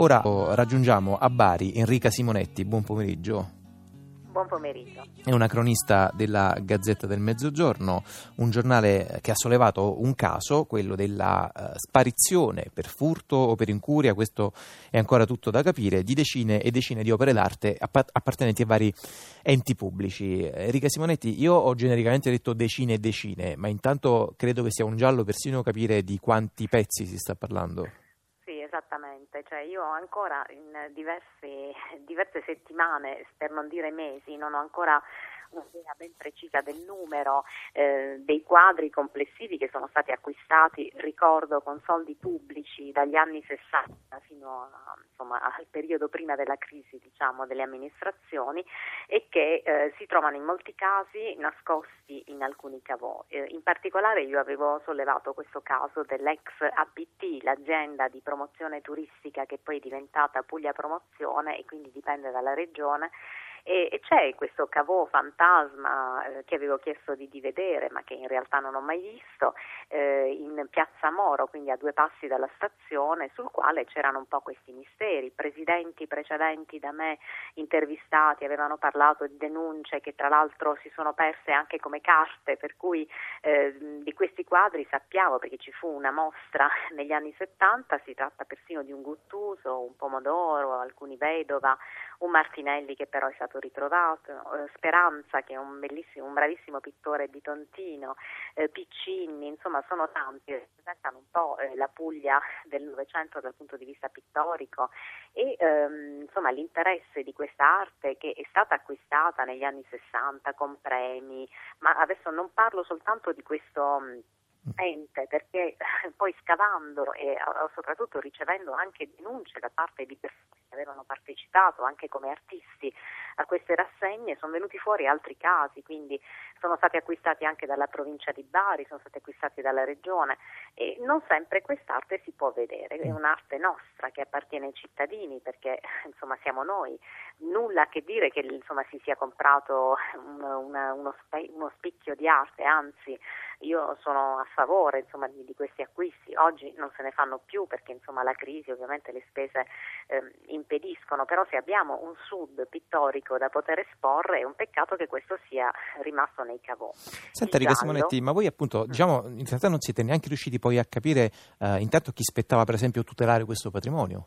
Ora raggiungiamo a Bari Enrica Simonetti, buon pomeriggio. Buon pomeriggio. È una cronista della Gazzetta del Mezzogiorno, un giornale che ha sollevato un caso, quello della uh, sparizione per furto o per incuria, questo è ancora tutto da capire, di decine e decine di opere d'arte appartenenti a vari enti pubblici. Enrica Simonetti, io ho genericamente detto decine e decine, ma intanto credo che sia un giallo persino capire di quanti pezzi si sta parlando esattamente, cioè io ancora in diverse, diverse settimane, per non dire mesi, non ho ancora un'idea ben precisa del numero eh, dei quadri complessivi che sono stati acquistati, ricordo, con soldi pubblici dagli anni 60 fino a, insomma, al periodo prima della crisi diciamo, delle amministrazioni e che eh, si trovano in molti casi nascosti in alcuni cavò. Eh, in particolare io avevo sollevato questo caso dell'ex APT, l'azienda di promozione turistica che poi è diventata Puglia Promozione e quindi dipende dalla regione e, e c'è questo cavò fantasma eh, che avevo chiesto di, di, vedere ma che in realtà non ho mai visto eh, in piazza Moro, quindi a due passi dalla stazione, sul quale c'erano un po' questi misteri. Presidenti precedenti da me intervistati avevano parlato di denunce che tra l'altro si sono perse anche come carte, per cui eh, di questi quadri sappiamo perché ci fu una mostra negli anni 70, si tratta persino di un Guttuso, un Pomodoro, alcuni Vedova, un Martinelli che però è stato ritrovato, eh, Speranza che è un, un bravissimo pittore bitontino, eh, Piccini, insomma sono tanti, rappresentano un po' eh, la Puglia del Novecento dal punto di vista pittorico e ehm, insomma l'interesse di questa arte che è stata acquistata negli anni 60 con premi, ma adesso non parlo soltanto di questo ente perché poi scavando e soprattutto ricevendo anche denunce da parte di persone che avevano partecipato anche come artisti a queste rassegne sono venuti fuori altri casi, quindi sono stati acquistati anche dalla provincia di Bari, sono stati acquistati dalla regione e non sempre quest'arte si può vedere, è un'arte nostra che appartiene ai cittadini perché insomma siamo noi, nulla a che dire che insomma, si sia comprato un, una, uno, uno spicchio di arte, anzi io sono a favore insomma, di, di, questi acquisti, oggi non se ne fanno più perché insomma, la crisi ovviamente le spese eh, impediscono, però se abbiamo un sud pittorico da poter esporre è un peccato che questo sia rimasto nei cavò. Senta Rica Simonetti, ma voi appunto mm. diciamo, in realtà non siete neanche riusciti poi a capire eh, intanto chi spettava per esempio tutelare questo patrimonio?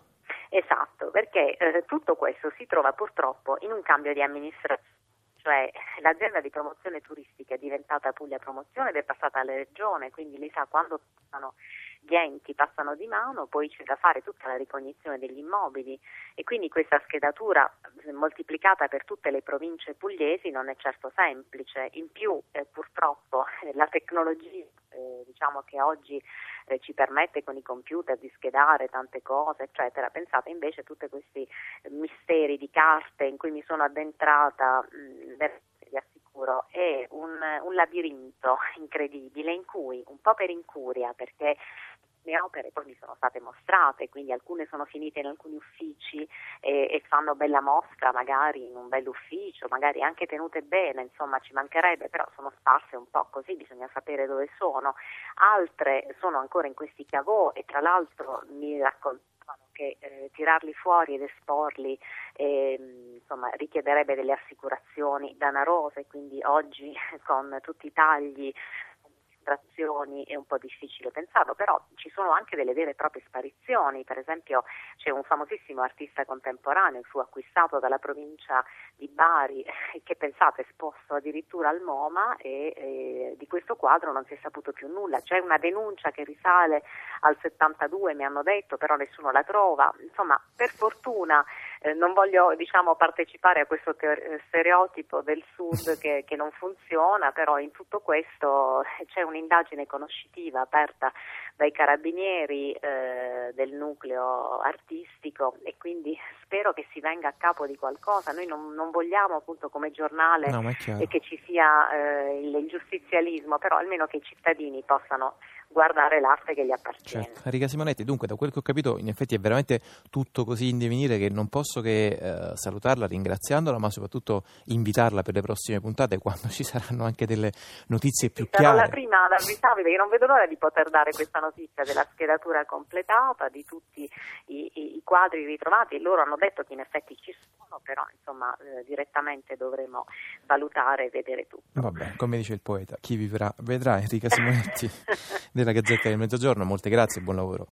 Esatto, perché eh, tutto questo si trova purtroppo in un cambio di amministrazione cioè l'azienda di promozione turistica è diventata Puglia Promozione ed è passata alla regione, quindi lei sa quando passano gli enti passano di mano, poi c'è da fare tutta la ricognizione degli immobili e quindi questa schedatura eh, moltiplicata per tutte le province pugliesi non è certo semplice. In più eh, purtroppo la tecnologia eh, diciamo che oggi eh, ci permette con i computer di schedare tante cose, eccetera. Pensate invece a tutti questi misteri di carte in cui mi sono addentrata, mh, vi assicuro, è un, un labirinto incredibile in cui, un po' per incuria, perché le opere poi mi sono state mostrate, quindi alcune sono finite in alcuni uffici e, e fanno bella mostra magari in un bell'ufficio, magari anche tenute bene, insomma ci mancherebbe, però sono sparse un po' così, bisogna sapere dove sono. Altre sono ancora in questi cavò e tra l'altro mi raccontano che eh, tirarli fuori ed esporli eh, insomma, richiederebbe delle assicurazioni danarose, quindi oggi con tutti i tagli distrazioni è un po' difficile pensarlo, però ci sono anche delle vere e proprie sparizioni, per esempio c'è un famosissimo artista contemporaneo, fu acquistato dalla provincia di Bari, che pensate esposto addirittura al MoMA e, e di questo quadro non si è saputo più nulla, c'è una denuncia che risale al 72 mi hanno detto, però nessuno la trova, insomma per fortuna eh, non voglio diciamo, partecipare a questo te- stereotipo del sud che, che non funziona, però in tutto questo c'è un un'indagine conoscitiva aperta dai carabinieri eh, del nucleo artistico e quindi spero che si venga a capo di qualcosa. Noi non, non vogliamo appunto come giornale no, che ci sia eh, il giustizialismo, però almeno che i cittadini possano guardare l'arte che gli appartiene. Certo. Enrica Simonetti, dunque da quel che ho capito in effetti è veramente tutto così in divenire che non posso che eh, salutarla ringraziandola ma soprattutto invitarla per le prossime puntate quando ci saranno anche delle notizie più Sarò chiare. la prima ad avvisarvi perché non vedo l'ora di poter dare questa notizia della schedatura completata, di tutti i, i, i quadri ritrovati. Loro hanno detto che in effetti ci sono, però insomma eh, direttamente dovremo valutare e vedere tutto. Vabbè, come dice il poeta, chi vivrà vedrà Enrica Simonetti della Gazzetta del Mezzogiorno. Molte grazie e buon lavoro.